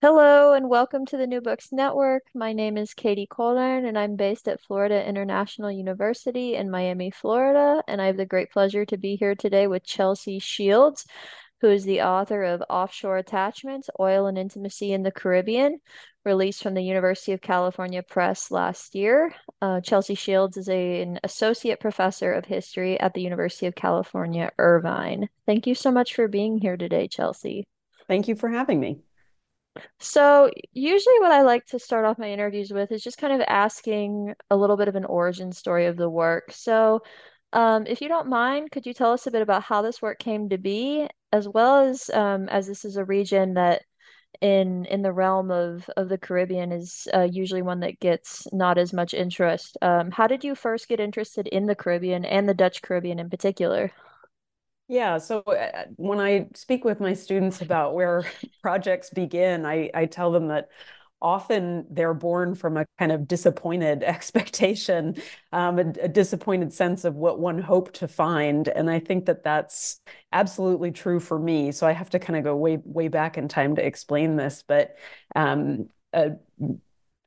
Hello and welcome to the New Books Network. My name is Katie Coldiron and I'm based at Florida International University in Miami, Florida. And I have the great pleasure to be here today with Chelsea Schields, who is the author of Offshore Attachments Oil and Intimacy in the Caribbean, released from the University of California Press last year. Uh, Chelsea Schields is a, an associate professor of history at the University of California, Irvine. Thank you so much for being here today, Chelsea. Thank you for having me. So, usually, what I like to start off my interviews with is just kind of asking a little bit of an origin story of the work. So, um, if you don't mind, could you tell us a bit about how this work came to be, as well as um, as this is a region that in in the realm of of the Caribbean is uh, usually one that gets not as much interest. Um, how did you first get interested in the Caribbean and the Dutch Caribbean in particular? Yeah, so uh, when I speak with my students about where projects begin, I, I tell them that often they're born from a kind of disappointed expectation, um, a, a, disappointed sense of what one hoped to find. And I think that that's absolutely true for me. So I have to kind of go way, way back in time to explain this. But um, a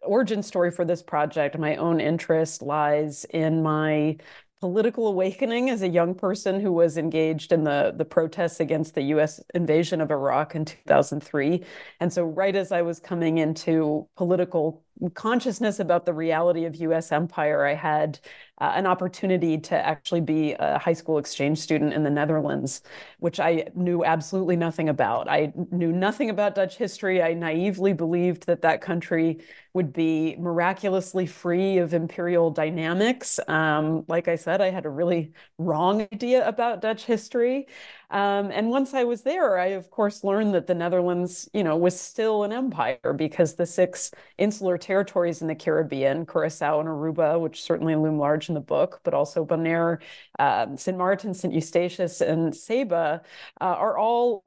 origin story for this project, my own interest lies in my political awakening as a young person who was engaged in the, the protests against the US invasion of Iraq in 2003. And so, right as I was coming into political consciousness about the reality of US empire, I had uh, an opportunity to actually be a high school exchange student in the Netherlands, which I knew absolutely nothing about. I knew nothing about Dutch history. I naively believed that that country would be miraculously free of imperial dynamics. Um, like I said, I had a really wrong idea about Dutch history. Um, and once I was there, I of course learned that the Netherlands, you know, was still an empire because the six insular territories in the Caribbean, Curacao and Aruba, which certainly loom large in the book, but also Bonaire, um, St. Martin, St. Eustatius, and Saba, uh, are all,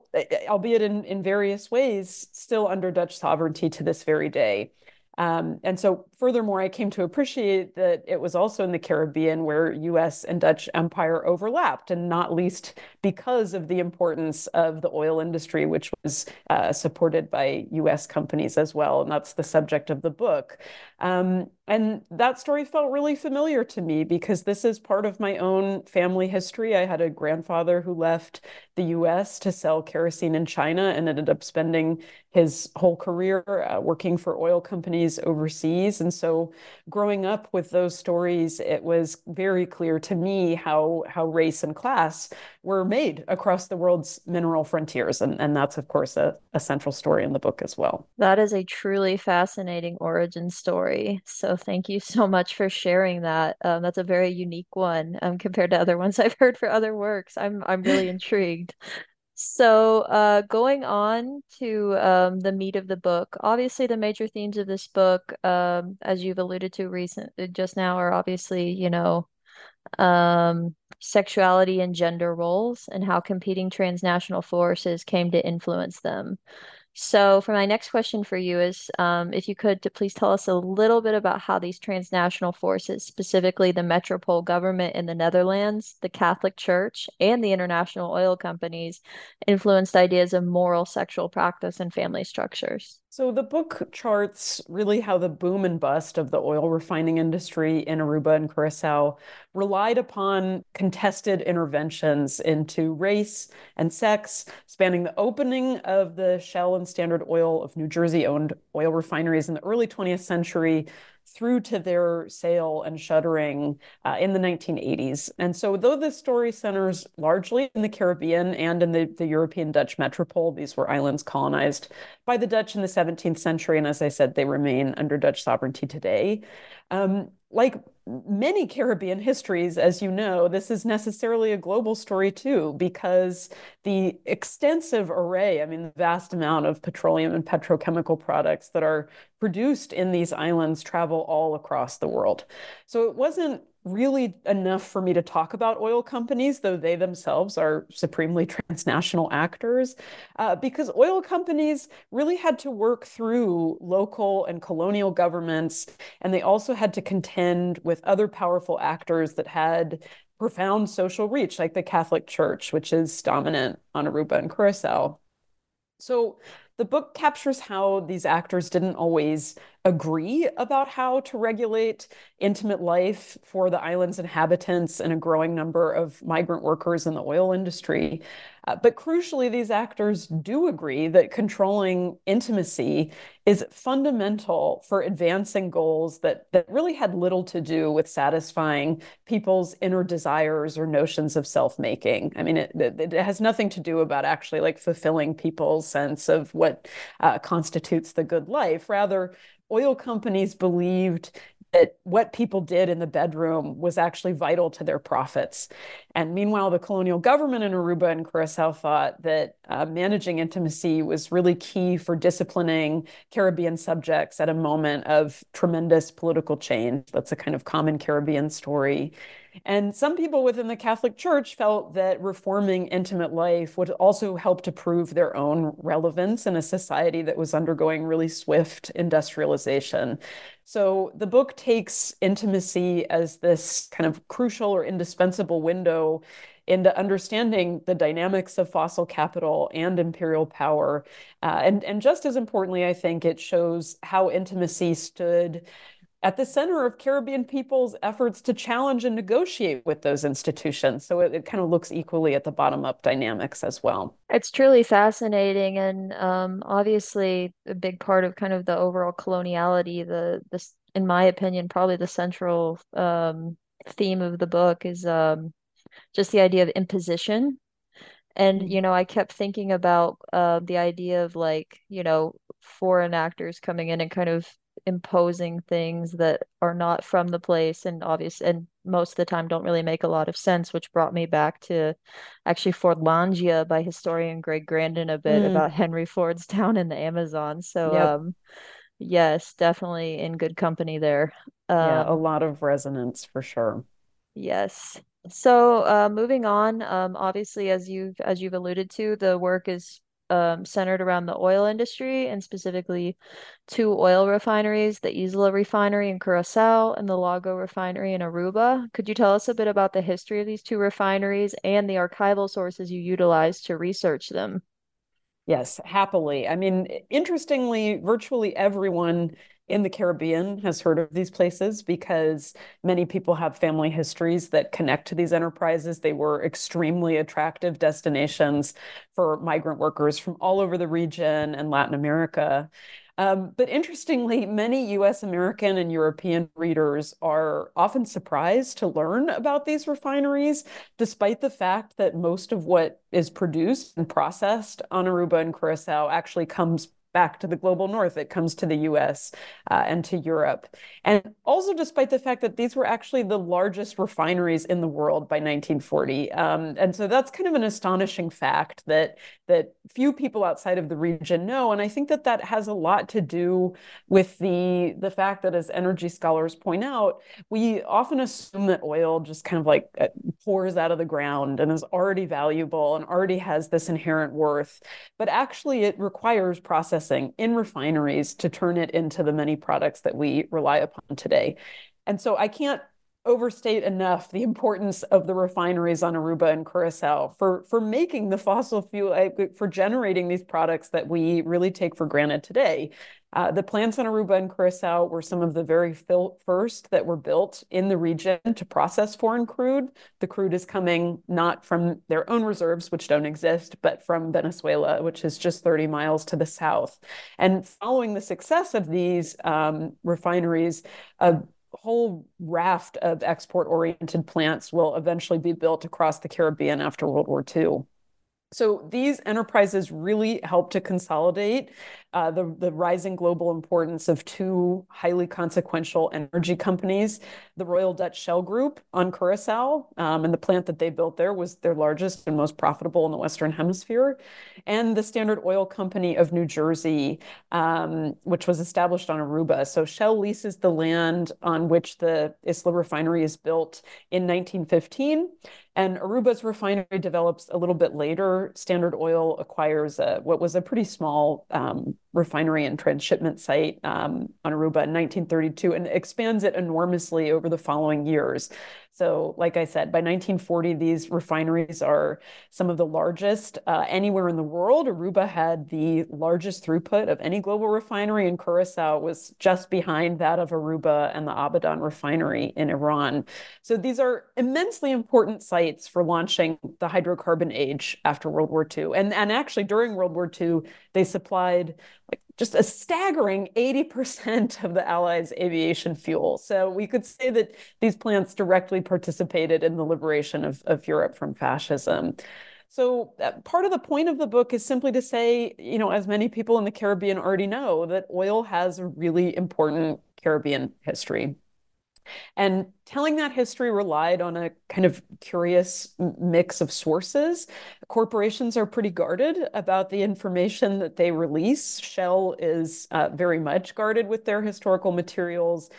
albeit in, in various ways, still under Dutch sovereignty to this very day. Um, and so, furthermore, I came to appreciate that it was also in the Caribbean where US and Dutch empire overlapped, and not least because of the importance of the oil industry, which was uh, supported by US companies as well. And that's the subject of the book. Um, and that story felt really familiar to me because this is part of my own family history. I had a grandfather who left the US to sell kerosene in China and ended up spending his whole career uh, working for oil companies overseas. And so, growing up with those stories, it was very clear to me how, how race and class were made across the world's mineral frontiers. And, and that's, of course, a, a central story in the book as well. That is a truly fascinating origin story. So, thank you so much for sharing that. Um, that's a very unique one um, compared to other ones I've heard for other works. I'm, I'm really intrigued. So, uh, going on to um, the meat of the book, obviously the major themes of this book, um, as you've alluded to recent just now, are obviously, you know, um, sexuality and gender roles and how competing transnational forces came to influence them. So, for my next question for you is um, if you could to please tell us a little bit about how these transnational forces, specifically the metropole government in the Netherlands, the Catholic Church, and the international oil companies, influenced ideas of moral sexual practice and family structures. So the book charts really how the boom and bust of the oil refining industry in Aruba and Curacao relied upon contested interventions into race and sex, spanning the opening of the Shell and Standard Oil of New Jersey owned oil refineries in the early 20th century through to their sale and shuttering uh, in the 1980s. And so, though this story centers largely in the Caribbean and in the, the European Dutch metropole, these were islands colonized by the Dutch in the 17th century. And as I said, they remain under Dutch sovereignty today. Um, like many Caribbean histories, as you know, this is necessarily a global story too, because the extensive array, I mean, the vast amount of petroleum and petrochemical products that are produced in these islands travel all across the world. So it wasn't really enough for me to talk about oil companies, though they themselves are supremely transnational actors, uh, because oil companies really had to work through local and colonial governments, and they also had to contend with other powerful actors that had profound social reach, like the Catholic Church, which is dominant on Aruba and Curacao. So the book captures how these actors didn't always agree about how to regulate intimate life for the island's inhabitants and a growing number of migrant workers in the oil industry. Uh, but crucially, these actors do agree that controlling intimacy is fundamental for advancing goals that, that really had little to do with satisfying people's inner desires or notions of self-making. I mean, it, it, it has nothing to do about actually like fulfilling people's sense of what uh, constitutes the good life. Rather, oil companies believed that what people did in the bedroom was actually vital to their profits. And meanwhile, the colonial government in Aruba and Curacao thought that uh, managing intimacy was really key for disciplining Caribbean subjects at a moment of tremendous political change. That's a kind of common Caribbean story. And some people within the Catholic Church felt that reforming intimate life would also help to prove their own relevance in a society that was undergoing really swift industrialization. So the book takes intimacy as this kind of crucial or indispensable window into understanding the dynamics of fossil capital and imperial power. Uh, and, and just as importantly, I think it shows how intimacy stood at the center of Caribbean people's efforts to challenge and negotiate with those institutions. So it, it kind of looks equally at the bottom up dynamics as well. It's truly fascinating. And um, obviously, a big part of kind of the overall coloniality, the this, in my opinion, probably the central um, theme of the book is um, just the idea of imposition. And, mm-hmm. you know, I kept thinking about uh, the idea of like, you know, foreign actors coming in and kind of imposing things that are not from the place and obvious and most of the time don't really make a lot of sense which brought me back to actually Fordlandia by historian Greg Grandin a bit mm. about Henry Ford's town in the Amazon so yep. um yes definitely in good company there um, yeah a lot of resonance for sure yes so uh, moving on um obviously as you've as you've alluded to the work is um, centered around the oil industry and specifically two oil refineries, the Isla refinery in Curacao and the Lago refinery in Aruba. Could you tell us a bit about the history of these two refineries and the archival sources you utilized to research them? Yes, happily. I mean, interestingly, virtually everyone in the Caribbean has heard of these places because many people have family histories that connect to these enterprises. They were extremely attractive destinations for migrant workers from all over the region and Latin America. Um, but interestingly, many US American and European readers are often surprised to learn about these refineries, despite the fact that most of what is produced and processed on Aruba and Curacao actually comes back to the global north. It comes to the US uh, and to Europe. And also, despite the fact that these were actually the largest refineries in the world by 1940. Um, and so that's kind of an astonishing fact that, that few people outside of the region know. And I think that that has a lot to do with the, the fact that, as energy scholars point out, we often assume that oil just kind of like uh, pours out of the ground and is already valuable and already has this inherent worth. But actually, it requires process processing in refineries to turn it into the many products that we rely upon today. And so I can't overstate enough the importance of the refineries on Aruba and Curacao for for making the fossil fuel for generating these products that we really take for granted today. Uh, the plants on Aruba and Curacao were some of the very first that were built in the region to process foreign crude. The crude is coming not from their own reserves, which don't exist, but from Venezuela, which is just 30 miles to the south. And following the success of these um, refineries, a whole raft of export oriented plants will eventually be built across the Caribbean after World War II. So these enterprises really help to consolidate uh, the, the rising global importance of two highly consequential energy companies, the Royal Dutch Shell Group on Curacao, um, and the plant that they built there was their largest and most profitable in the Western Hemisphere, and the Standard Oil Company of New Jersey, um, which was established on Aruba. So Shell leases the land on which the Isla refinery is built in 1915. And Aruba's refinery develops a little bit later. Standard Oil acquires a, what was a pretty small um, refinery and transshipment site um, on Aruba in 1932 and expands it enormously over the following years. So, like I said, by 1940, these refineries are some of the largest uh, anywhere in the world. Aruba had the largest throughput of any global refinery, and Curacao was just behind that of Aruba and the Abadan refinery in Iran. So, these are immensely important sites for launching the hydrocarbon age after World War II. And, and actually, during World War II, they supplied like just a staggering 80% of the Allies' aviation fuel. So we could say that these plants directly participated in the liberation of, of Europe from fascism. So uh, part of the point of the book is simply to say, you know, as many people in the Caribbean already know, that oil has a really important Caribbean history. And telling that history relied on a kind of curious mix of sources. Corporations are pretty guarded about the information that they release. Shell is uh, very much guarded with their historical materials.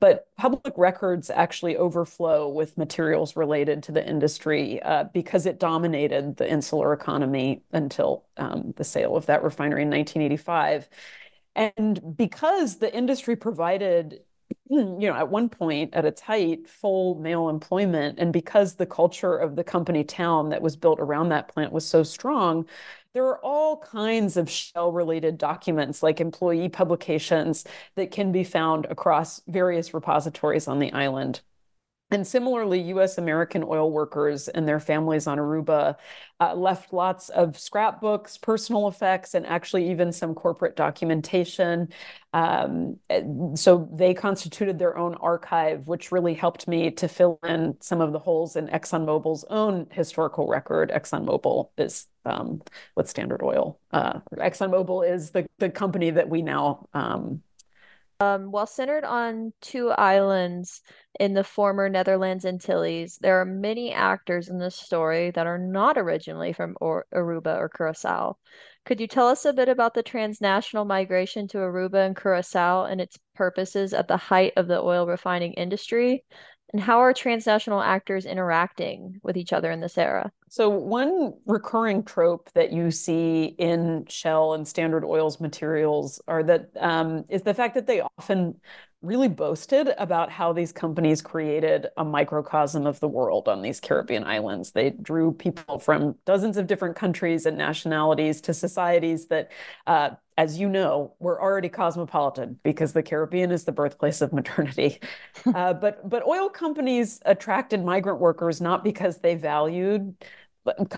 But public records actually overflow with materials related to the industry uh, because it dominated the insular economy until um, the sale of that refinery in 1985. And because the industry provided Hmm, you know, at one point at its height, full male employment. And because the culture of the company town that was built around that plant was so strong, there are all kinds of shell related documents like employee publications that can be found across various repositories on the island. And similarly, US American oil workers and their families on Aruba uh, left lots of scrapbooks, personal effects, and actually even some corporate documentation. Um, so they constituted their own archive, which really helped me to fill in some of the holes in ExxonMobil's own historical record. ExxonMobil is um, what Standard Oil. Uh, ExxonMobil is the, the company that we now um, um, while centered on two islands in the former Netherlands Antilles, there are many actors in this story that are not originally from or- Aruba or Curacao. Could you tell us a bit about the transnational migration to Aruba and Curacao and its purposes at the height of the oil refining industry? And how are transnational actors interacting with each other in this era? So, one recurring trope that you see in Shell and Standard Oil's materials are that um, is the fact that they often really boasted about how these companies created a microcosm of the world on these Caribbean islands. They drew people from dozens of different countries and nationalities to societies that, uh, as you know, we're already cosmopolitan because the Caribbean is the birthplace of modernity. uh, but but oil companies attracted migrant workers not because they valued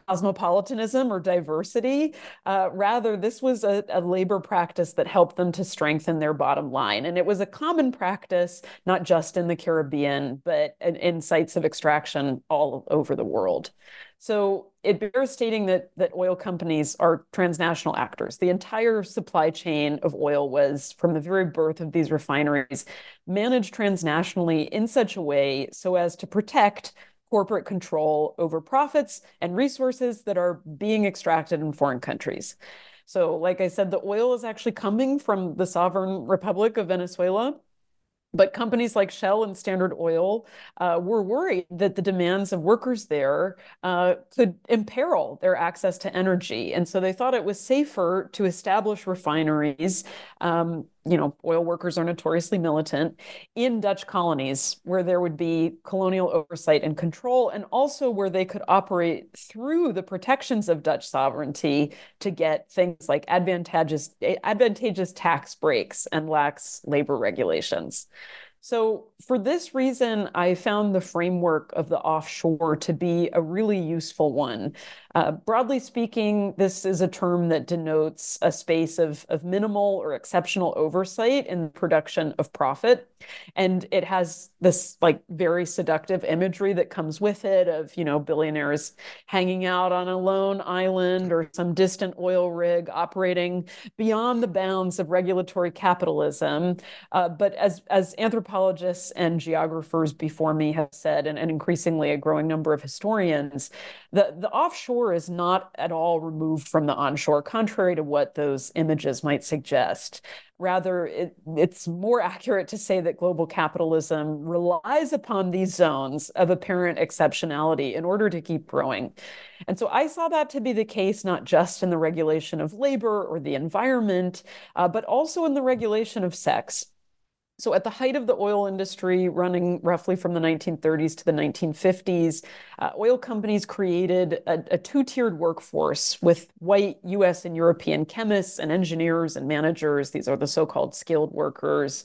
cosmopolitanism or diversity. Uh, rather, this was a, a, labor practice that helped them to strengthen their bottom line. And it was a common practice, not just in the Caribbean, but in, in sites of extraction all over the world. So it bears stating that that oil companies are transnational actors. The entire supply chain of oil was, from the very birth of these refineries, managed transnationally in such a way so as to protect corporate control over profits and resources that are being extracted in foreign countries. So, like I said, the oil is actually coming from the sovereign Republic of Venezuela. But companies like Shell and Standard Oil uh, were worried that the demands of workers there uh, could imperil their access to energy. And so they thought it was safer to establish refineries um, you know, oil workers are notoriously militant in Dutch colonies where there would be colonial oversight and control, and also where they could operate through the protections of Dutch sovereignty to get things like advantageous, advantageous tax breaks and lax labor regulations. So, for this reason, I found the framework of the offshore to be a really useful one. Uh, broadly speaking, this is a term that denotes a space of, of minimal or exceptional oversight in production of profit. And it has this like very seductive imagery that comes with it of, you know, billionaires hanging out on a lone island or some distant oil rig operating beyond the bounds of regulatory capitalism. Uh, but as, as anthropologists and geographers before me have said, and, and increasingly a growing number of historians, the, the offshore is not at all removed from the onshore, contrary to what those images might suggest. Rather, it, it's more accurate to say that global capitalism relies upon these zones of apparent exceptionality in order to keep growing. And so I saw that to be the case not just in the regulation of labor or the environment, uh, but also in the regulation of sex. So, at the height of the oil industry, running roughly from the 1930s to the 1950s, uh, oil companies created a, a two tiered workforce with white US and European chemists and engineers and managers. These are the so called skilled workers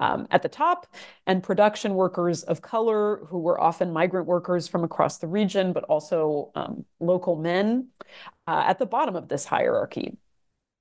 um, at the top, and production workers of color who were often migrant workers from across the region, but also um, local men uh, at the bottom of this hierarchy.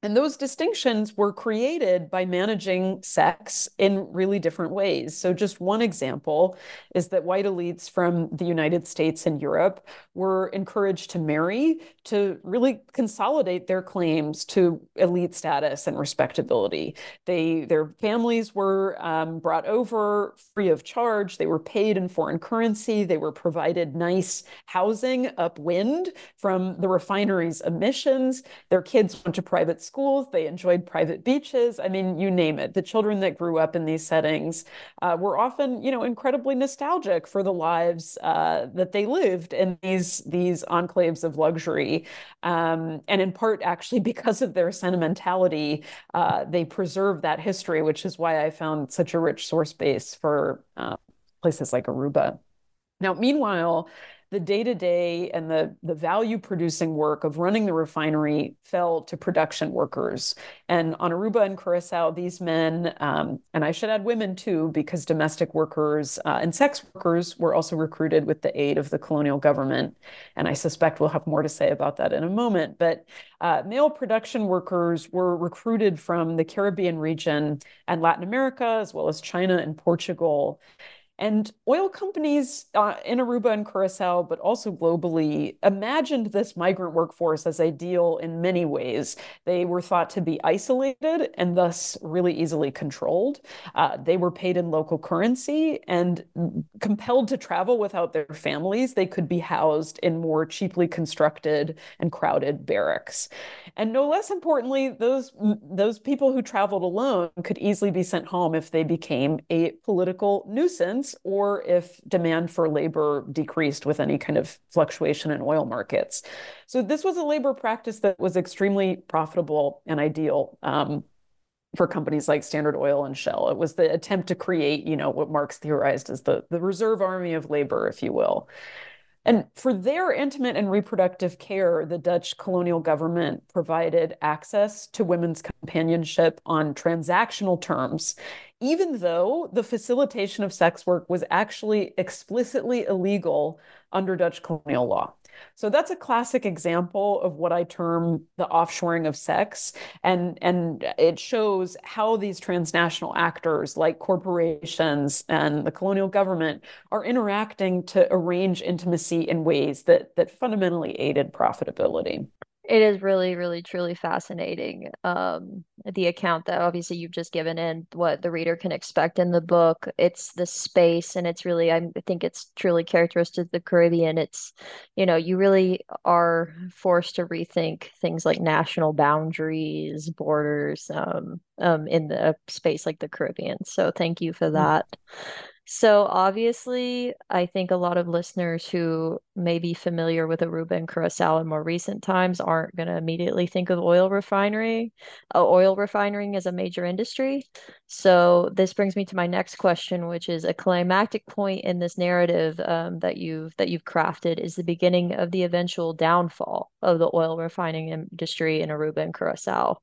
And those distinctions were created by managing sex in really different ways. So, just one example is that white elites from the United States and Europe were encouraged to marry to really consolidate their claims to elite status and respectability. They, their families were um, brought over free of charge. They were paid in foreign currency. They were provided nice housing upwind from the refinery's emissions. Their kids went to private schools, they enjoyed private beaches. I mean, you name it. The children that grew up in these settings uh, were often, you know, incredibly nostalgic for the lives uh, that they lived in these these enclaves of luxury, um, and in part actually because of their sentimentality, uh, they preserve that history, which is why I found such a rich source base for uh, places like Aruba. Now, meanwhile, the day-to-day and the, the value producing work of running the refinery fell to production workers. And on Aruba and Curacao, these men, um, and I should add women too, because domestic workers uh, and sex workers were also recruited with the aid of the colonial government. And I suspect we'll have more to say about that in a moment. But uh, male production workers were recruited from the Caribbean region and Latin America, as well as China and Portugal. And oil companies uh, in Aruba and Curacao, but also globally, imagined this migrant workforce as ideal in many ways. They were thought to be isolated and thus really easily controlled. Uh, they were paid in local currency and compelled to travel without their families. They could be housed in more cheaply constructed and crowded barracks. And no less importantly, those, those people who traveled alone could easily be sent home if they became a political nuisance or if demand for labor decreased with any kind of fluctuation in oil markets. So this was a labor practice that was extremely profitable and ideal. Um, for companies like Standard Oil and Shell. It was the attempt to create, you know, what Marx theorized as the, the reserve army of labor, if you will. And for their intimate and reproductive care, the Dutch colonial government provided access to women's companionship on transactional terms, even though the facilitation of sex work was actually explicitly illegal under Dutch colonial law. So that's a classic example of what I term the offshoring of sex. And, and it shows how these transnational actors like corporations and the colonial government are interacting to arrange intimacy in ways that, that fundamentally aided profitability. It is really, really, truly fascinating. Um, the account that obviously you've just given and what the reader can expect in the book. It's the space, and it's really, I think it's truly characteristic of the Caribbean. It's, you know, you really are forced to rethink things like national boundaries, borders, um, um, in the space like the Caribbean. So thank you for mm. that. Mm-hmm. So obviously, I think a lot of listeners who may be familiar with Aruba and Curacao in more recent times aren't going to immediately think of oil refinery, uh, oil refining as a major industry. So this brings me to my next question, which is a climactic point in this narrative um, that you've that you've crafted is the beginning of the eventual downfall of the oil refining industry in Aruba and Curacao.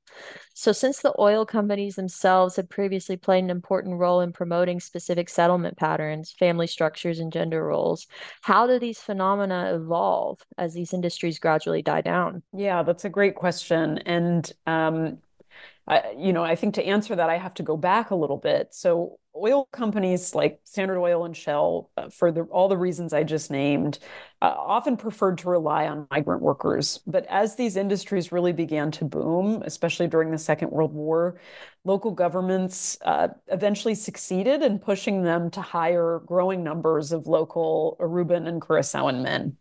So since the oil companies themselves had previously played an important role in promoting specific settlement patterns, family structures, and gender roles, how do these phenomena evolve as these industries gradually die down? Yeah, that's a great question. And um, You know, I think to answer that, I have to go back a little bit. So, oil companies like Standard Oil and Shell, uh, for the, all the reasons I just named, uh, often preferred to rely on migrant workers. But as these industries really began to boom, especially during the Second World War, local governments uh, eventually succeeded in pushing them to hire growing numbers of local Aruban and Curaçaoan men.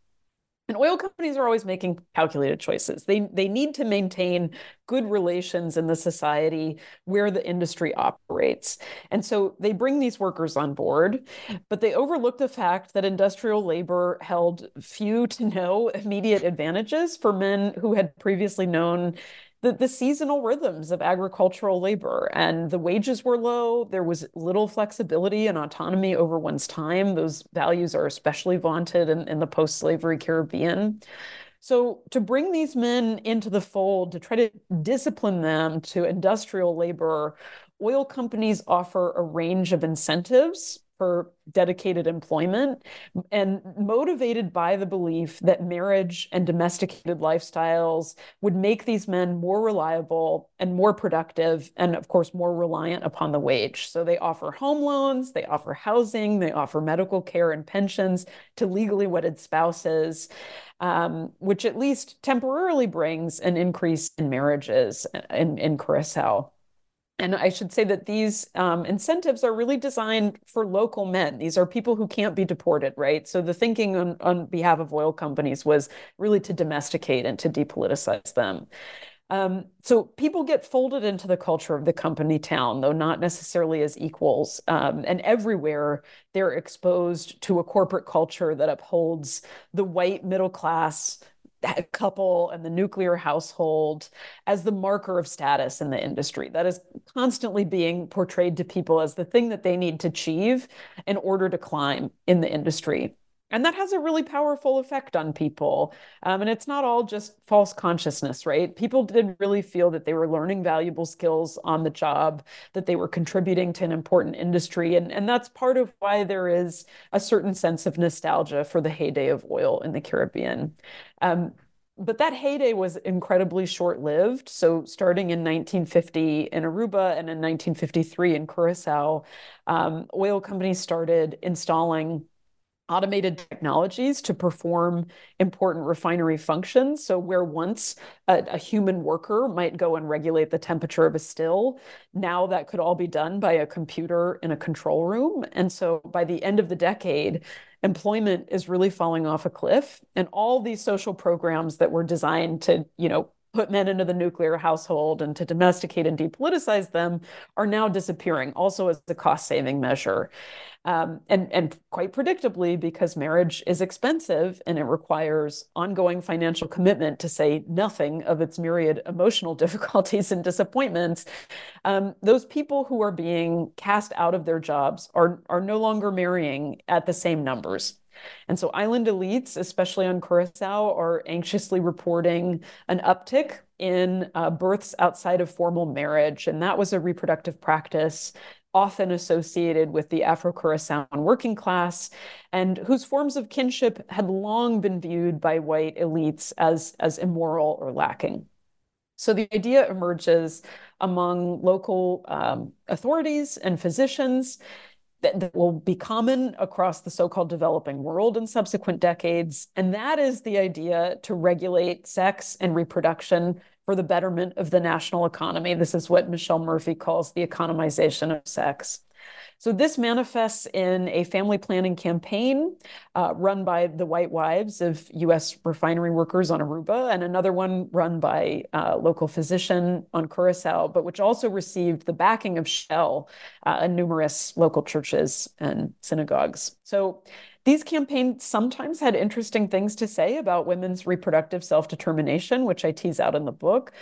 And oil companies are always making calculated choices. They they need to maintain good relations in the society where the industry operates. And so they bring these workers on board, but they overlook the fact that industrial labor held few to no immediate advantages for men who had previously known the, the seasonal rhythms of agricultural labor and the wages were low. There was little flexibility and autonomy over one's time. Those values are especially vaunted in, in the post slavery Caribbean. So, to bring these men into the fold, to try to discipline them to industrial labor, oil companies offer a range of incentives for dedicated employment and motivated by the belief that marriage and domesticated lifestyles would make these men more reliable and more productive and of course more reliant upon the wage. So they offer home loans they offer housing they offer medical care and pensions to legally wedded spouses um, which at least temporarily brings an increase in marriages in, in curacao and I should say that these um, incentives are really designed for local men. These are people who can't be deported, right? So the thinking on, on behalf of oil companies was really to domesticate and to depoliticize them. Um, so people get folded into the culture of the company town, though not necessarily as equals. Um, and everywhere they're exposed to a corporate culture that upholds the white middle class couple and the nuclear household as the marker of status in the industry. That is constantly being portrayed to people as the thing that they need to achieve in order to climb in the industry. And that has a really powerful effect on people. Um, and it's not all just false consciousness, right? People did really feel that they were learning valuable skills on the job, that they were contributing to an important industry. And, and that's part of why there is a certain sense of nostalgia for the heyday of oil in the Caribbean. Um, but that heyday was incredibly short lived. So, starting in 1950 in Aruba and in 1953 in Curacao, um, oil companies started installing automated technologies to perform important refinery functions. So, where once a, a, human worker might go and regulate the temperature of a still, now that could all be done by a computer in a control room. And so, by the end of the decade, employment is really falling off a cliff. And all these social programs that were designed to, you know, put men into the nuclear household and to domesticate and depoliticize them are now disappearing, also as a cost saving measure. Um, and, and quite predictably, because marriage is expensive and it requires ongoing financial commitment to say nothing of its myriad emotional difficulties and disappointments, um, those people who are being cast out of their jobs are, are no longer marrying at the same numbers. And so island elites, especially on Curacao, are anxiously reporting an uptick in uh, births outside of formal marriage. And that was a reproductive practice often associated with the Afro Curacao working class, and whose forms of kinship had long been viewed by white elites as, as immoral or lacking. So the idea emerges among local um, authorities and physicians that, that will be common across the so-called developing world in subsequent decades. And that is the idea to regulate sex and reproduction for the betterment of the national economy. This is what Michelle Murphy calls the economization of sex. So this manifests in a family planning campaign uh, run by the white wives of U.S. refinery workers on Aruba, and another one run by a uh, local physician on Curacao, but which also received the backing of Shell uh, and numerous local churches and synagogues. So these campaigns sometimes had interesting things to say about women's reproductive self determination, which I tease out in the book,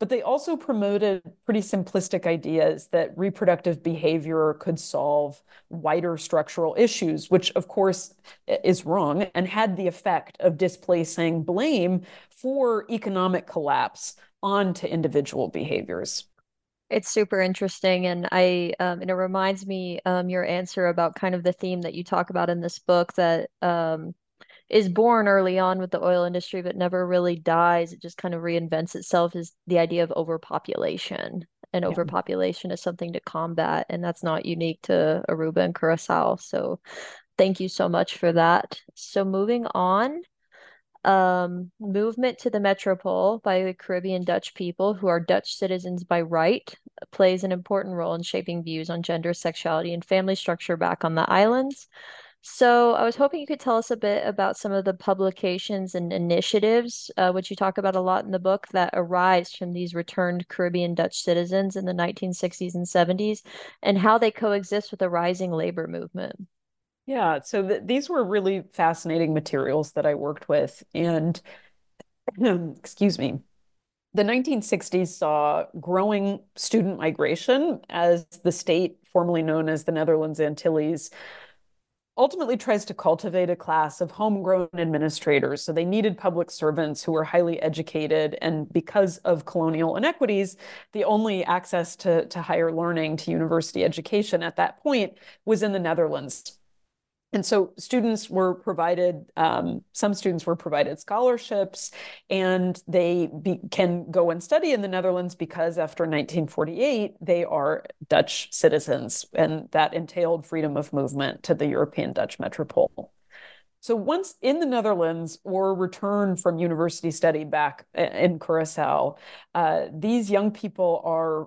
but they also promoted pretty simplistic ideas that reproductive behavior could solve wider structural issues, which of course is wrong and had the effect of displacing blame for economic collapse onto individual behaviors. It's super interesting, and I um, and it reminds me um, your answer about kind of the theme that you talk about in this book that um, is born early on with the oil industry, but never really dies. It just kind of reinvents itself. Is the idea of overpopulation, and yeah. overpopulation is something to combat, and that's not unique to Aruba and Curacao. So, thank you so much for that. So, moving on um, movement to the metropole by the Caribbean Dutch people who are Dutch citizens by right plays an important role in shaping views on gender, sexuality, and family structure back on the islands. So I was hoping you could tell us a bit about some of the publications and initiatives, uh, which you talk about a lot in the book, that arise from these returned Caribbean Dutch citizens in the 1960s and 70s, and how they coexist with the rising labor movement. Yeah, so th these were really fascinating materials that I worked with. And excuse me, the 1960s saw growing student migration as the state, formerly known as the Netherlands Antilles, ultimately tries to cultivate a class of homegrown administrators. So they needed public servants who were highly educated. And because of colonial inequities, the only access to, to higher learning, to university education at that point was in the Netherlands. And so students were provided, um, some students were provided scholarships, and they be, can go and study in the Netherlands because after 1948, they are Dutch citizens, and that entailed freedom of movement to the European Dutch metropole. So once in the Netherlands or return from university study back in Curacao, uh, these young people are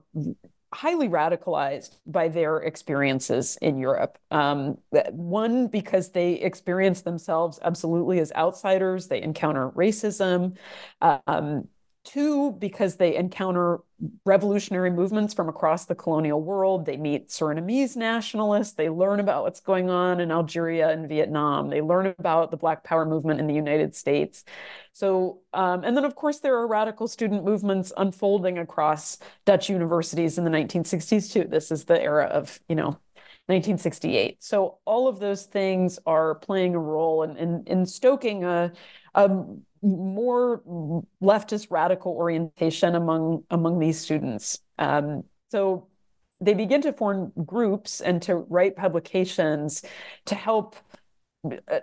highly radicalized by their experiences in Europe. Um, one, because they experience themselves absolutely as outsiders, they encounter racism. Um, Two, because they encounter revolutionary movements from across the colonial world. They meet Surinamese nationalists. They learn about what's going on in Algeria and Vietnam. They learn about the Black Power movement in the United States. So, um, and then of course, there are radical student movements unfolding across Dutch universities in the 1960s too. This is the era of, you know, 1968. So all of those things are playing a role in, in, in stoking a, a more leftist radical orientation among among these students. Um, so they begin to form groups and to write publications to help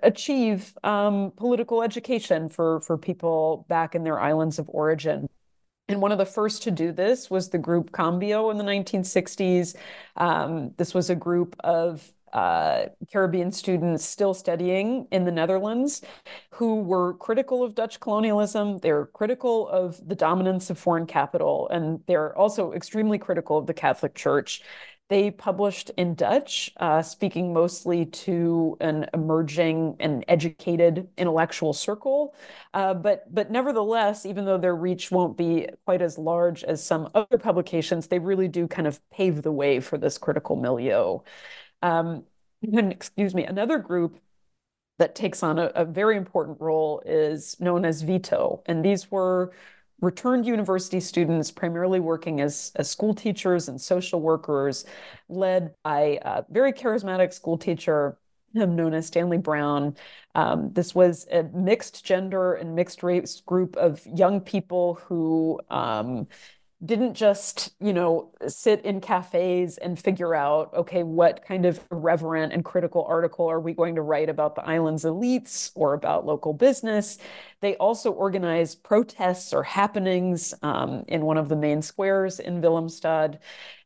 achieve um, political education for for people back in their islands of origin. And one of the first to do this was the group Cambio in the 1960s. Um, this was a group of uh, Caribbean students still studying in the Netherlands who were critical of Dutch colonialism. They're critical of the dominance of foreign capital, and they're also extremely critical of the Catholic Church. They published in Dutch, uh, speaking mostly to an emerging and educated intellectual circle. Uh, but, but nevertheless, even though their reach won't be quite as large as some other publications, they really do kind of pave the way for this critical milieu. Um, and excuse me, another group that takes on a, a, very important role is known as VITO. And these were returned university students primarily working as, as school teachers and social workers, led by a very charismatic school teacher known as Stanley Brown. Um, this was a mixed gender and mixed race group of young people who um, didn't just, you know, sit in cafes and figure out, okay, what kind of irreverent and critical article are we going to write about the island's elites or about local business? They also organized protests or happenings um, in one of the main squares in Willemstad.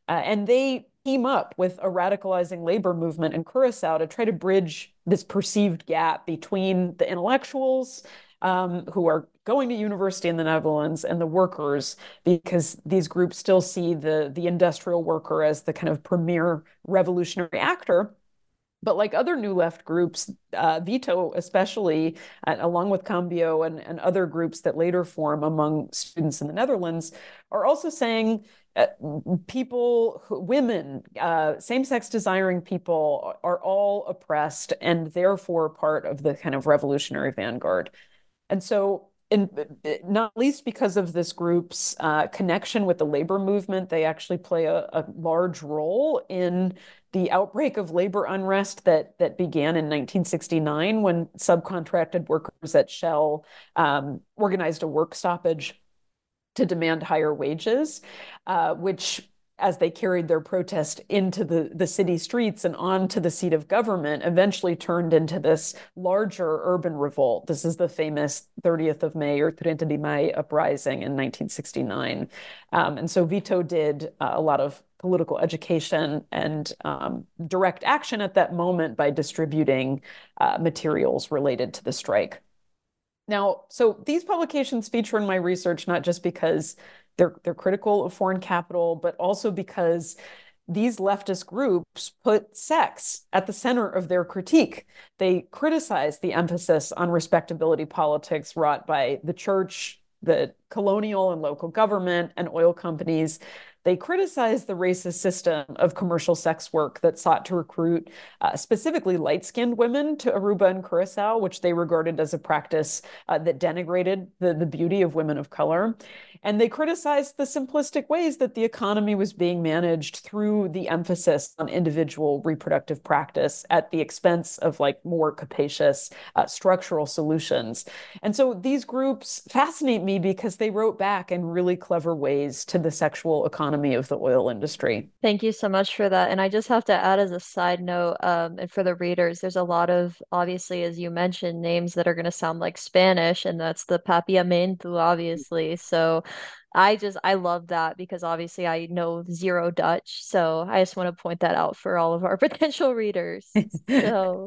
Uh, and they team up with a radicalizing labor movement in Curacao to try to bridge this perceived gap between the intellectuals um, who are going to university in the Netherlands and the workers, because these groups still see the, the industrial worker as the kind of premier revolutionary actor. But like other New Left groups, uh, VITO especially, uh, along with Cambio and, and other groups that later form among students in the Netherlands, are also saying uh, people, women, uh, same-sex desiring people are all oppressed and therefore part of the kind of revolutionary vanguard. And so, in, not least because of this group's uh, connection with the labor movement, they actually play a, a, large role in the outbreak of labor unrest that that began in 1969 when subcontracted workers at Shell um, organized a work stoppage to demand higher wages, uh, which as they carried their protest into the, the city streets and onto the seat of government, eventually turned into this larger urban revolt. This is the famous 30th of May or 30 de Mayo uprising in 1969. Um, and so Vito did uh, a lot of political education and um, direct action at that moment by distributing uh, materials related to the strike. Now, so these publications feature in my research not just because they're they're critical of foreign capital, but also because these leftist groups put sex at the center of their critique. They criticize the emphasis on respectability politics wrought by the church, the colonial and local government, and oil companies. They criticize the racist system of commercial sex work that sought to recruit uh, specifically light skinned women to Aruba and Curacao, which they regarded as a practice uh, that denigrated the, the beauty of women of color. And they criticized the simplistic ways that the economy was being managed through the emphasis on individual reproductive practice at the expense of like more capacious uh, structural solutions. And so these groups fascinate me because they wrote back in really clever ways to the sexual economy of the oil industry. Thank you so much for that. And I just have to add as a side note, um, and for the readers, there's a lot of obviously, as you mentioned, names that are going to sound like Spanish, and that's the papiamento, obviously. So I just I love that because obviously I know zero Dutch, so I just want to point that out for all of our potential readers. so,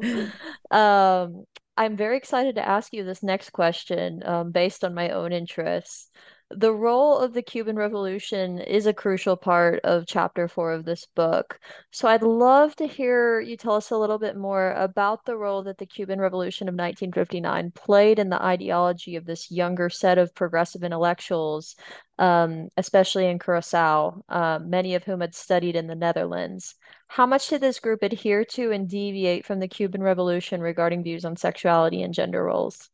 um, I'm very excited to ask you this next question, um, based on my own interests the role of the Cuban Revolution is a crucial part of chapter four of this book. So I'd love to hear you tell us a little bit more about the role that the Cuban Revolution of 1959 played in the ideology of this younger set of progressive intellectuals, um, especially in Curacao, uh, many of whom had studied in the Netherlands. How much did this group adhere to and deviate from the Cuban Revolution regarding views on sexuality and gender roles?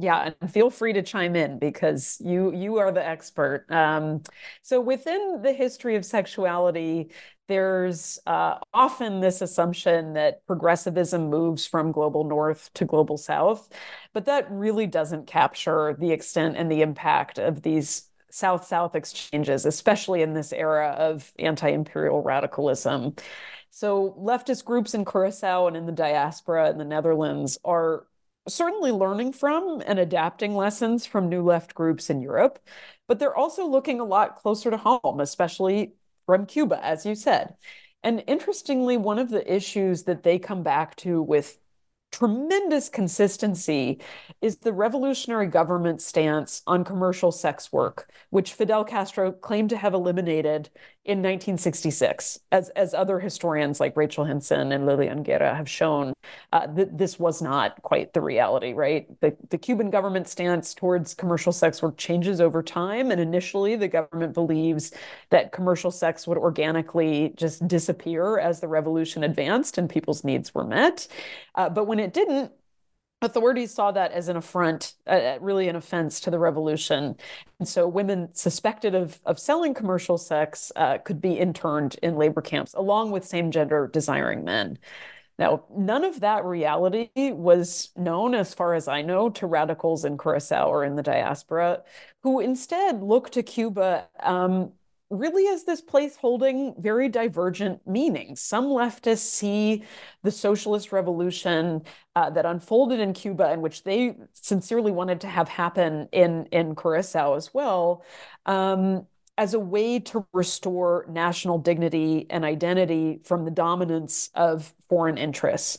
Yeah, and feel free to chime in because you you are the expert. Um, so within the history of sexuality, there's uh, often this assumption that progressivism moves from global north to global south, but that really doesn't capture the extent and the impact of these south-south exchanges, especially in this era of anti-imperial radicalism. So leftist groups in Curacao and in the diaspora in the Netherlands are certainly learning from and adapting lessons from new left groups in Europe, but they're also looking a lot closer to home, especially from Cuba, as you said. And interestingly, one of the issues that they come back to with tremendous consistency is the revolutionary government stance on commercial sex work, which Fidel Castro claimed to have eliminated in 1966, as, as other historians like Rachel Hynson and Lillian Guerra have shown, uh, th- this was not quite the reality, right? The, the Cuban government stance towards commercial sex work changes over time. And initially, the government believes that commercial sex would organically just disappear as the revolution advanced and people's needs were met. Uh, but when it didn't, authorities saw that as an affront, uh, uh, really an offense to the revolution. And so women suspected of, of selling commercial sex uh, could be interned in labor camps along with same gender desiring men. Now, none of that reality was known, as far as I know, to radicals in Curacao or in the diaspora, who instead looked to Cuba um, really is this place holding very divergent meanings. Some leftists see the socialist revolution uh, that unfolded in Cuba, and which they sincerely wanted to have happen in, in Curacao as well, um, as a way to restore national dignity and identity from the dominance of foreign interests.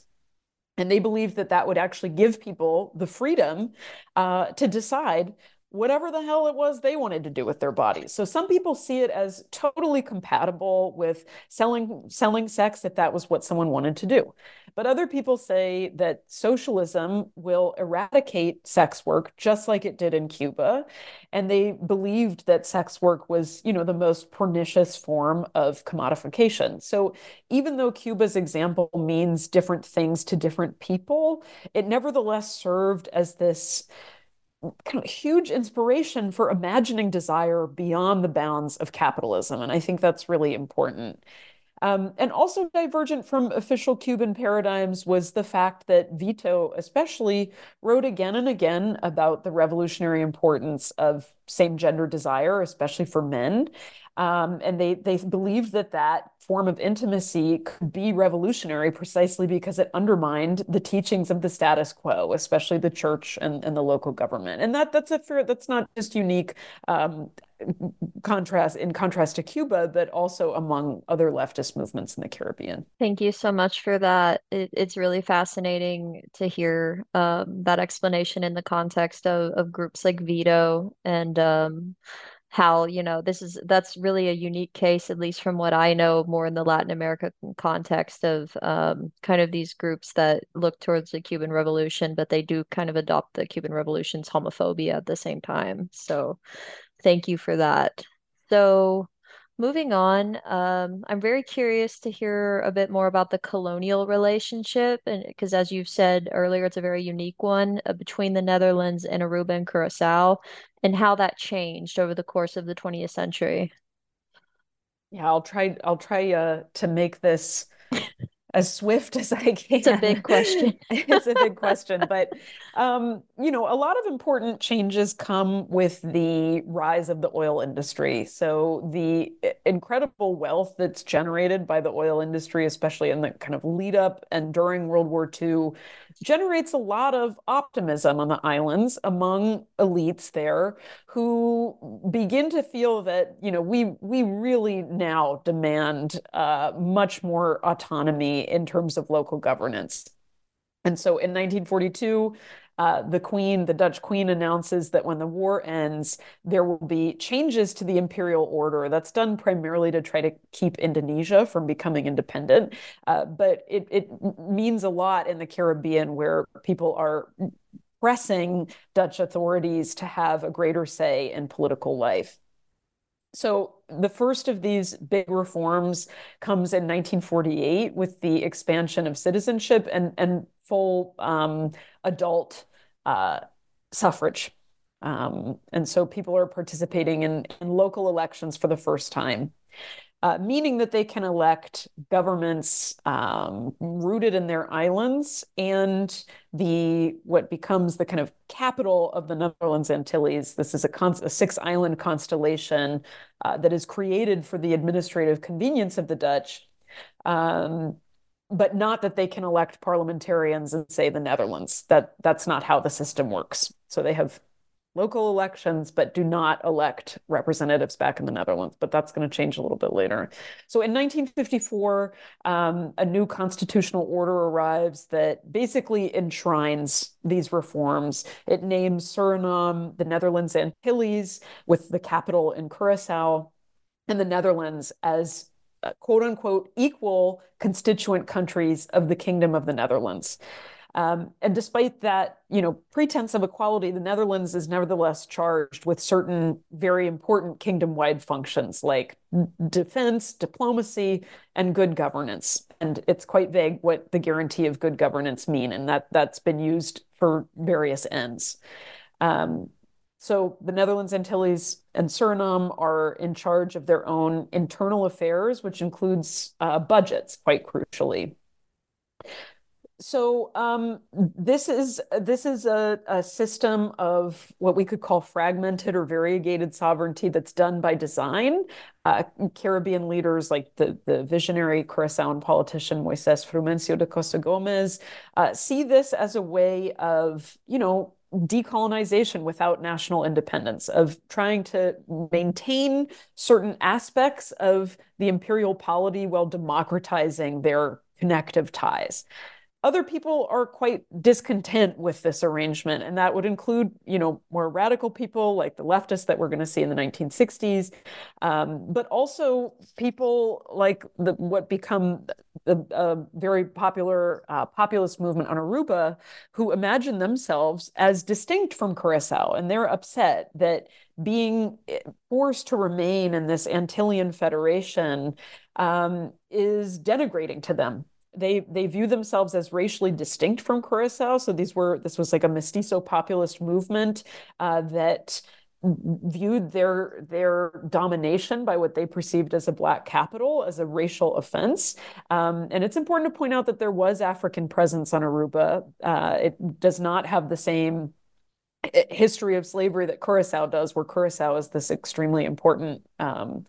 And they believed that that would actually give people the freedom uh, to decide whatever the hell it was they wanted to do with their bodies. So some people see it as totally compatible with selling selling sex if that was what someone wanted to do. But other people say that socialism will eradicate sex work just like it did in Cuba, and they believed that sex work was, you know, the most pernicious form of commodification. So even though Cuba's example means different things to different people, it nevertheless served as this kind of huge inspiration for imagining desire beyond the bounds of capitalism. And I think that's really important. Um, and also divergent from official Cuban paradigms was the fact that Vito, especially, wrote again and again about the revolutionary importance of same gender desire, especially for men. Um, and they they believed that that form of intimacy could be revolutionary precisely because it undermined the teachings of the status quo, especially the church and, and the local government. And that that's a fair that's not just unique um, contrast in contrast to Cuba, but also among other leftist movements in the Caribbean. Thank you so much for that. It, it's really fascinating to hear um, that explanation in the context of, of groups like Vito and um, how you know this is that's really a unique case at least from what i know more in the latin america context of um, kind of these groups that look towards the cuban revolution but they do kind of adopt the cuban revolution's homophobia at the same time. So thank you for that. So moving on um, i'm very curious to hear a bit more about the colonial relationship and because as you've said earlier it's a very unique one uh, between the netherlands and aruba and curacao and how that changed over the course of the 20th century. Yeah, I'll try I'll try uh, to make this as swift as I can. It's a big question. it's a big question, but um, you know, a lot of important changes come with the rise of the oil industry. So the incredible wealth that's generated by the oil industry, especially in the kind of lead up and during World War II, generates a lot of optimism on the islands among elites there who begin to feel that you know we we really now demand uh, much more autonomy in terms of local governance. And so in 1942, uh, the Queen, the Dutch Queen, announces that when the war ends, there will be changes to the imperial order. That's done primarily to try to keep Indonesia from becoming independent. Uh, but it, it means a lot in the Caribbean where people are pressing Dutch authorities to have a greater say in political life. So the first of these big reforms comes in 1948 with the expansion of citizenship and, and full um, adult uh, suffrage. Um, and so people are participating in, in local elections for the first time uh, meaning that they can elect governments um, rooted in their islands and the what becomes the kind of capital of the Netherlands Antilles. This is a, a six island constellation uh, that is created for the administrative convenience of the Dutch. Um, but not that they can elect parliamentarians and say, the Netherlands. That that's not how the system works. So they have local elections, but do not elect representatives back in the Netherlands. But that's going to change a little bit later. So in 1954, um, a new constitutional order arrives that basically enshrines these reforms. It names Suriname, the Netherlands Antilles, with the capital in Curacao, and the Netherlands as uh, quote unquote equal constituent countries of the Kingdom of the Netherlands. Um, and despite that, you know, pretense of equality, the Netherlands is nevertheless charged with certain very important kingdom-wide functions like defense, diplomacy, and good governance. And it's quite vague what the guarantee of good governance mean, and that that's been used for various ends. Um, so the Netherlands, Antilles, and Suriname are in charge of their own internal affairs, which includes uh, budgets, quite crucially. So um, this is this is a, a, system of what we could call fragmented or variegated sovereignty that's done by design. Uh, Caribbean leaders like the, the visionary Curaçaoan politician Moisés Frumencio da Costa Gomez uh, see this as a way of, you know, decolonization without national independence, of trying to maintain certain aspects of the imperial polity while democratizing their connective ties other people are quite discontent with this arrangement and that would include you know more radical people like the leftists that we're going to see in the 1960s um, but also people like the what become a, very popular uh, populist movement on aruba who imagine themselves as distinct from curacao and they're upset that being eh, forced to remain in this antillean federation um, is denigrating to them they they view themselves as racially distinct from Curacao. So these were this was like a mestizo populist movement uh, that viewed their their domination by what they perceived as a black capital as a racial offense. Um, and it's important to point out that there was African presence on Aruba. Uh, it does not have the same eh, history of slavery that Curacao does, where Curacao is this extremely important um,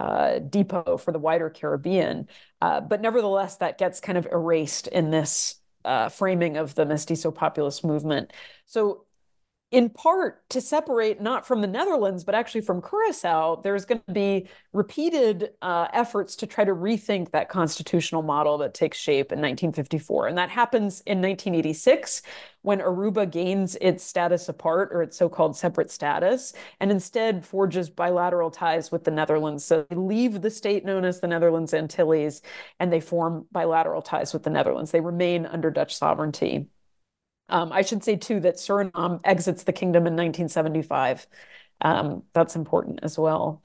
uh, depot for the wider Caribbean. Uh, but nevertheless, that gets kind of erased in this uh, framing of the mestizo populist movement. So in part to separate not from the Netherlands, but actually from Curacao, there's going to be repeated uh, efforts to try to rethink that constitutional model that takes shape in 1954. And that happens in 1986 when Aruba gains its status apart or its so called separate status and instead forges bilateral ties with the Netherlands. So they leave the state known as the Netherlands Antilles and they form bilateral ties with the Netherlands. They remain under Dutch sovereignty. Um, I should say too that Suriname exits the kingdom in 1975. Um, that's important as well.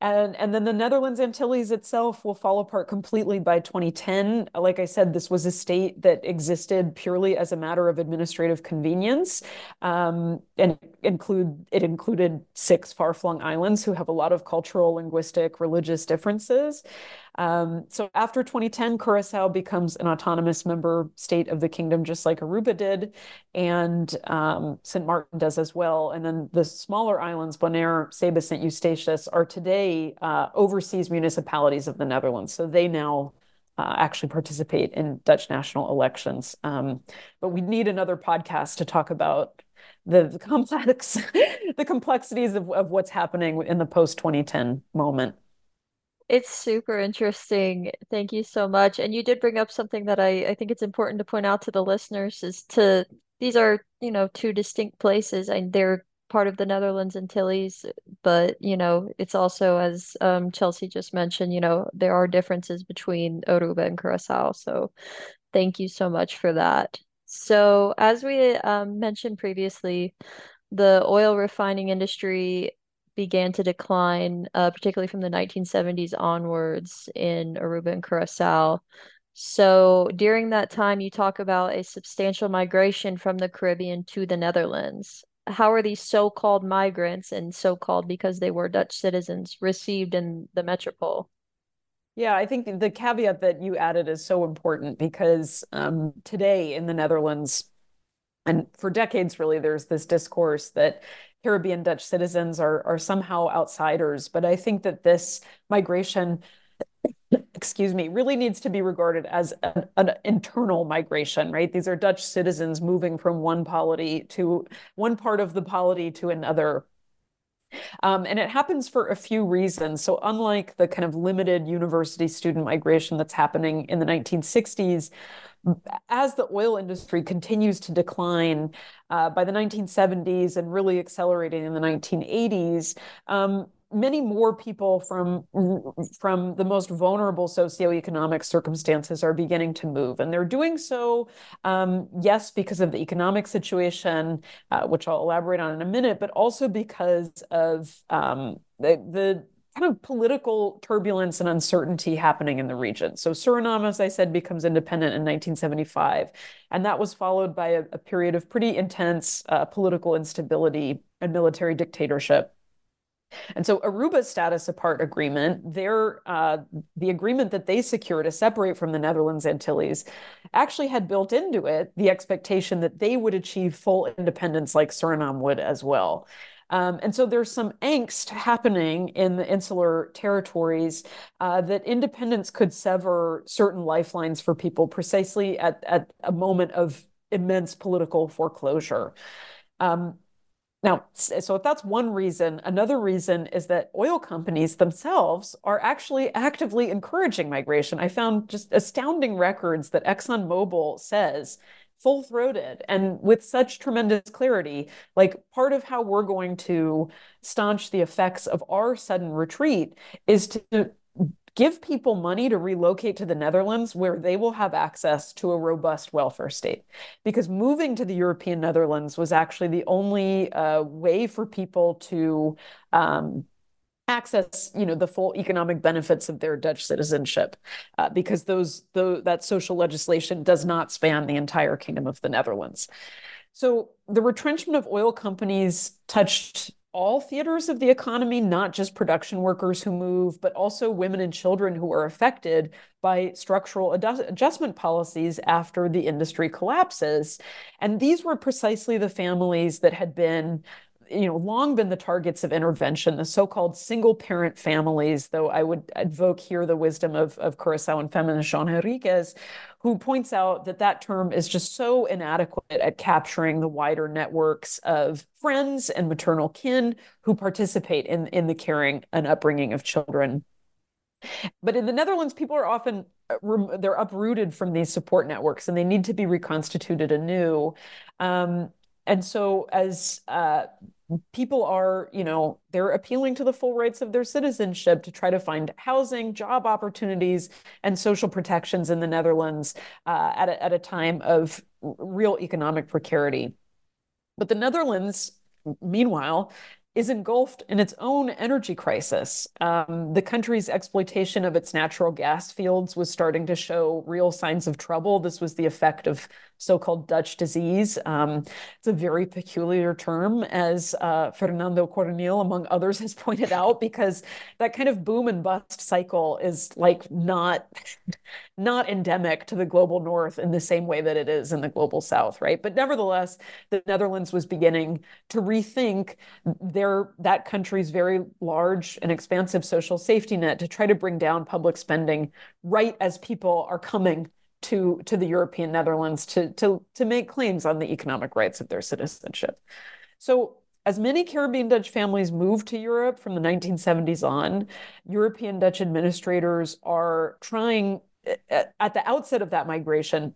And, then the Netherlands Antilles itself will fall apart completely by 2010. Like I said, this was a state that existed purely as a matter of administrative convenience. Um, and it included six far-flung islands who have a lot of cultural, linguistic, religious differences. Um, so after 2010, Curacao becomes an autonomous member state of the kingdom, just like Aruba did, and um, St. Martin does as well. And then the smaller islands, Bonaire, Saba, St. Eustatius, are today uh, overseas municipalities of the Netherlands. So they now uh, actually participate in Dutch national elections. Um, but we need another podcast to talk about the, the complex, the complexities of, of what's happening in the post 2010 moment. It's super interesting. Thank you so much. And you did bring up something that I, I think it's important to point out to the listeners is to these are, you know, two distinct places and they're part of the Netherlands Antilles, but you know, it's also as um, Chelsea just mentioned, you know, there are differences between Aruba and Curacao. So thank you so much for that. So as we um, mentioned previously, the oil refining industry began to decline, uh, particularly from the 1970s onwards in Aruba and Curacao. So during that time, you talk about a substantial migration from the Caribbean to the Netherlands. How are these so-called migrants, and so-called because they were Dutch citizens, received in the metropole? Yeah, I think the caveat that you added is so important because um, today in the Netherlands, and for decades really, there's this discourse that Caribbean Dutch citizens are are somehow outsiders. But I think that this migration, excuse me, really needs to be regarded as an, an, internal migration, right? These are Dutch citizens moving from one polity to one part of the polity to another. Um, and it happens for a few reasons. So, unlike the kind of limited university student migration that's happening in the 1960s, as the oil industry continues to decline uh, by the 1970s and really accelerating in the 1980s, um, many more people from from the most vulnerable socioeconomic circumstances are beginning to move. And they're doing so um, yes because of the economic situation uh, which i'll elaborate on in a minute but also because of um, the, the kind of political turbulence and uncertainty happening in the region. So Suriname, as I said, becomes independent in 1975. And that was followed by a, a period of pretty intense uh, political instability and military dictatorship. And so Aruba's status apart agreement, their uh, the agreement that they secure to separate from the Netherlands Antilles, actually had built into it the expectation that they would achieve full independence like Suriname would as well. Um, and so there's some angst happening in the insular territories uh, that independence could sever certain lifelines for people precisely at, at a moment of immense political foreclosure. Um, now, so if that's one reason, another reason is that oil companies themselves are actually actively encouraging migration. I found just astounding records that ExxonMobil says full throated and with such tremendous clarity. Like part of how we're going to staunch the effects of our sudden retreat is to give people money to relocate to the Netherlands where they will have access to a robust welfare state. Because moving to the European Netherlands was actually the only uh, way for people to um, access you know the full economic benefits of their Dutch citizenship uh, because those the, that social legislation does not span the entire kingdom of the Netherlands. So the retrenchment of oil companies touched all theaters of the economy, not just production workers who move, but also women and children who are affected by structural adjustment policies after the industry collapses. And these were precisely the families that had been you know long been the targets of intervention the so-called single parent families though i would invoke here the wisdom of, of curacao feminist jeanne henriquez who points out that that term is just so inadequate at capturing the wider networks of friends and maternal kin who participate in, in the caring and upbringing of children but in the Netherlands, people are often uh, they're uprooted from these support networks and they need to be reconstituted anew. Um, and so as uh, people are, you know, they're appealing to the full rights of their citizenship to try to find housing, job opportunities, and social protections in the Netherlands uh, at, a, at a time of real economic precarity. But the Netherlands, meanwhile, is engulfed in its own energy crisis. Um, the country's exploitation of its natural gas fields was starting to show real signs of trouble. This was the effect of so-called Dutch disease. Um, it's a very peculiar term, as uh, Fernando Coronil, among others, has pointed out, because that kind of boom and bust cycle is like not not endemic to the global north in the same way that it is in the global south, right? But nevertheless, the Netherlands was beginning to rethink their that country's very large and expansive social safety net to try to bring down public spending right as people are coming to to the European Netherlands to to to make claims on the economic rights of their citizenship. So as many Caribbean Dutch families move to Europe from the 1970s on, European Dutch administrators are trying eh, eh, at the outset of that migration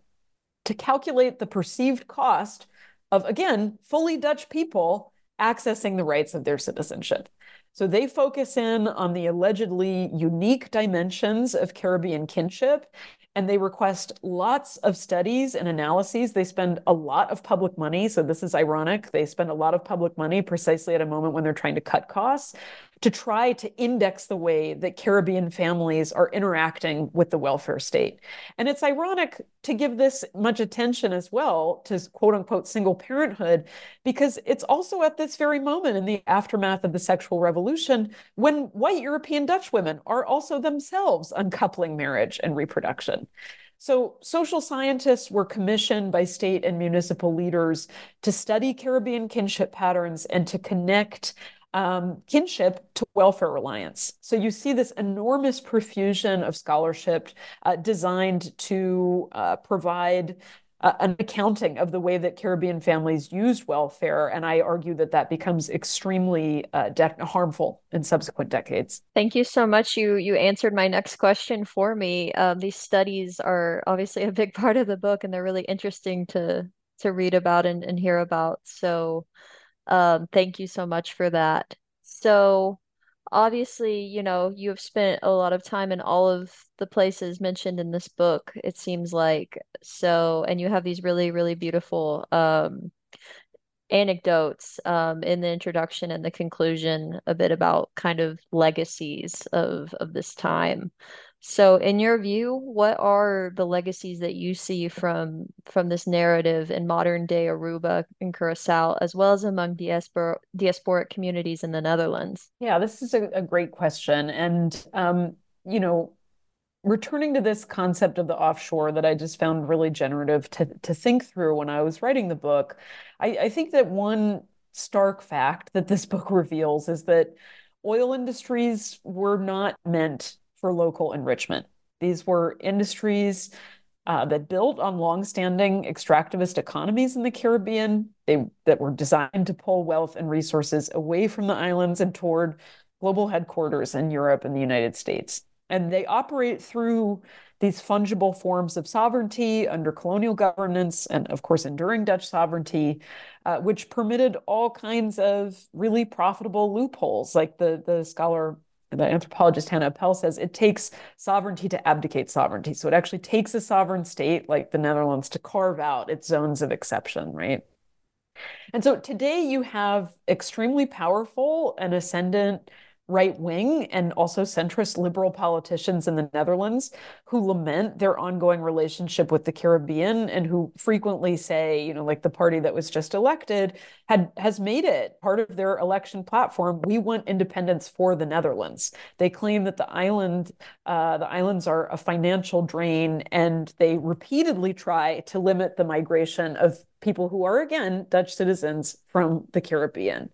to calculate the perceived cost of, again, fully Dutch people accessing the rights of their citizenship. So they focus in on the allegedly unique dimensions of Caribbean kinship and they request lots of studies and analyses. They spend a lot of public money. So this is ironic. They spend a lot of public money precisely at a moment when they're trying to cut costs to try to index the way that Caribbean families are interacting with the welfare state. And it's ironic to give this much attention as well to quote unquote single parenthood, because it's also at this very moment in the aftermath of the sexual revolution when white European Dutch women are also themselves uncoupling marriage and reproduction. So, social scientists were commissioned by state and municipal leaders to study Caribbean kinship patterns and to connect um, kinship to welfare reliance. So you see this enormous profusion of scholarship uh, designed to uh, provide uh, an accounting of the way that Caribbean families used welfare. And I argue that that becomes extremely uh, de- harmful in subsequent decades. Thank you so much. You you answered my next question for me. Um, these studies are obviously a big part of the book, and they're really interesting to to read about and, and hear about. So um, thank you so much for that. So, obviously, you know, you have spent a lot of time in all of the places mentioned in this book, it seems like. So, and you have these really, really beautiful um, anecdotes um, in the introduction and the conclusion, a bit about kind of legacies of of this time. So, in your view, what are the legacies that you see from from this narrative in modern day Aruba and Curacao, as well as among diaspora, diasporic communities in the Netherlands? Yeah, this is a, a great question. And, um, you know, returning to this concept of the offshore that I just found really generative to, to think through when I was writing the book, I, I think that one stark fact that this book reveals is that oil industries were not meant for local enrichment. These were industries uh, that built on longstanding extractivist economies in the Caribbean. They that were designed to pull wealth and resources away from the islands and toward global headquarters in Europe and the United States. And they operate through these fungible forms of sovereignty under colonial governance and, of course, enduring Dutch sovereignty, uh, which permitted all kinds of really profitable loopholes, like the, the scholar the anthropologist Hannah Appel says it takes sovereignty to abdicate sovereignty. So it actually takes a sovereign state like the Netherlands to carve out its zones of exception, right? And so today you have extremely powerful and ascendant right wing and also centrist liberal politicians in the Netherlands who lament their ongoing relationship with the Caribbean and who frequently say, you know, like the party that was just elected had has made it part of their election platform. We want independence for the Netherlands. They claim that the island, uh, the islands are a financial drain, and they repeatedly try to limit the migration of people who are again Dutch citizens from the Caribbean.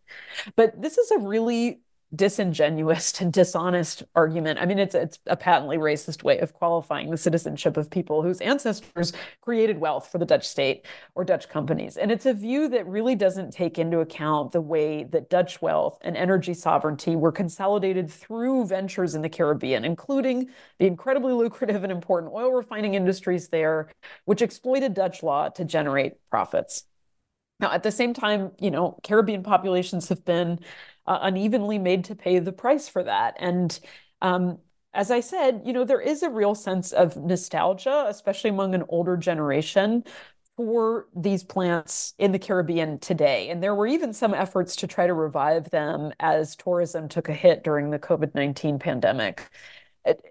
But this is a really disingenuous and dishonest argument. I mean, it's it's a patently racist way of qualifying the citizenship of people whose ancestors created wealth for the Dutch state or Dutch companies. And it's a view that really doesn't take into account the way that Dutch wealth and energy sovereignty were consolidated through ventures in the Caribbean, including the incredibly lucrative and important oil refining industries there, which exploited Dutch law to generate profits. Now, at the same time, you know, Caribbean populations have been uh, unevenly made to pay the price for that. And um, as I said, you know, there is a real sense of nostalgia, especially among an older generation, for these plants in the Caribbean today. And there were even some efforts to try to revive them as tourism took a hit during the COVID 19 pandemic.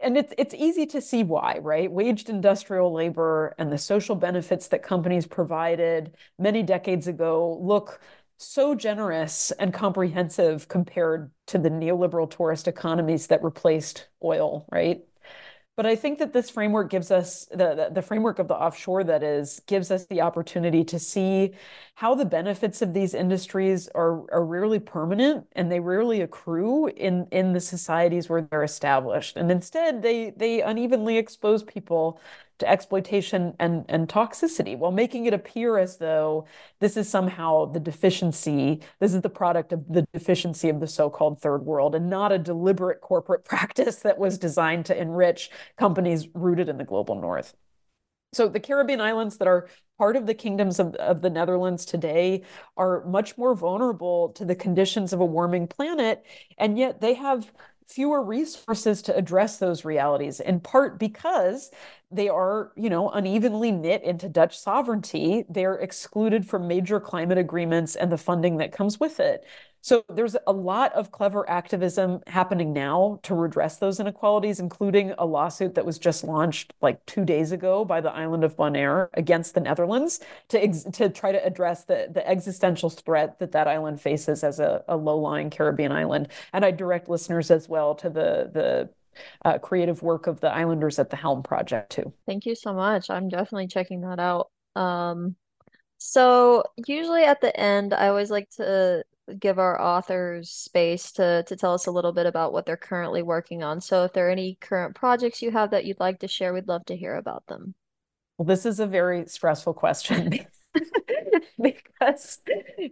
And it's it's easy to see why, right? Waged industrial labor and the social benefits that companies provided many decades ago look so generous and comprehensive compared to the neoliberal tourist economies that replaced oil, right? But I think that this framework gives us the, the framework of the offshore that is gives us the opportunity to see how the benefits of these industries are, are rarely permanent and they rarely accrue in, in the societies where they're established. And instead they they unevenly expose people to exploitation and, and toxicity while making it appear as though this is somehow the deficiency, this is the product of the deficiency of the so-called third world and not a deliberate corporate practice that was designed to enrich companies rooted in the global north. So the Caribbean islands that are part of the kingdoms of, of the Netherlands today are much more vulnerable to the conditions of a warming planet, and yet they have fewer resources to address those realities in part because they are you know unevenly knit into dutch sovereignty. They're excluded from major climate agreements and the funding that comes with it so there's a lot of clever activism happening now to redress those inequalities, including a lawsuit that was just launched like two days ago by the island of Bonaire against the Netherlands to ex- to try to address the the existential threat that that island faces as a, a low-lying Caribbean island. And I direct listeners as well to the the uh, creative work of the Islanders at the Helm project too. Thank you so much. I'm definitely checking that out. Um, so usually at the end, I always like to give our authors space to to tell us a little bit about what they're currently working on. So if there are any current projects you have that you'd like to share, we'd love to hear about them. Well, this is a very stressful question. because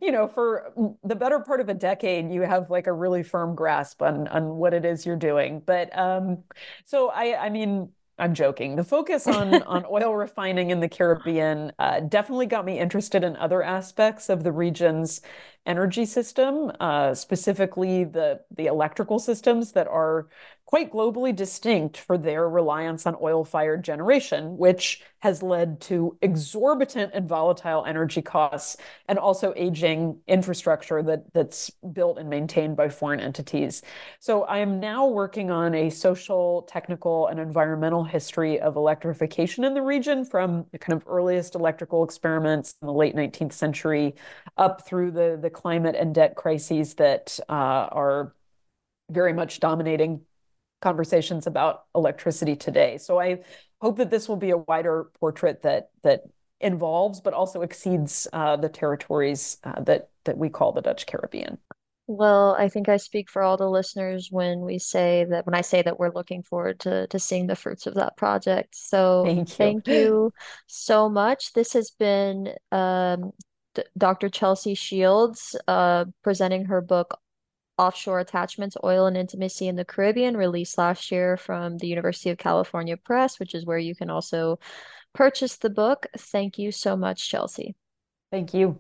you know for the better part of a decade you have like a really firm grasp on on what it is you're doing but um so i i mean I'm joking. The focus on on oil refining in the Caribbean uh, definitely got me interested in other aspects of the region's energy system, uh, specifically the the electrical systems that are quite globally distinct for their reliance on oil fired generation, which has led to exorbitant and volatile energy costs and also aging infrastructure that, that's built and maintained by foreign entities. So I am now working on a social, technical, and environmental history of electrification in the region from the kind of earliest electrical experiments in the late 19th century up through the, the climate and debt crises that uh, are very much dominating conversations about electricity today. So I hope that this will be a wider portrait that that involves but also exceeds uh, the territories uh, that that we call the Dutch Caribbean. Well, I think I speak for all the listeners when we say that when I say that we're looking forward to to seeing the fruits of that project. So thank you, thank you so much. This has been um, Dr. Chelsea Schields uh, presenting her book Offshore Attachments, Oil and Intimacy in the Caribbean, released last year from the University of California Press, which is where you can also purchase the book. Thank you so much, Chelsea. Thank you.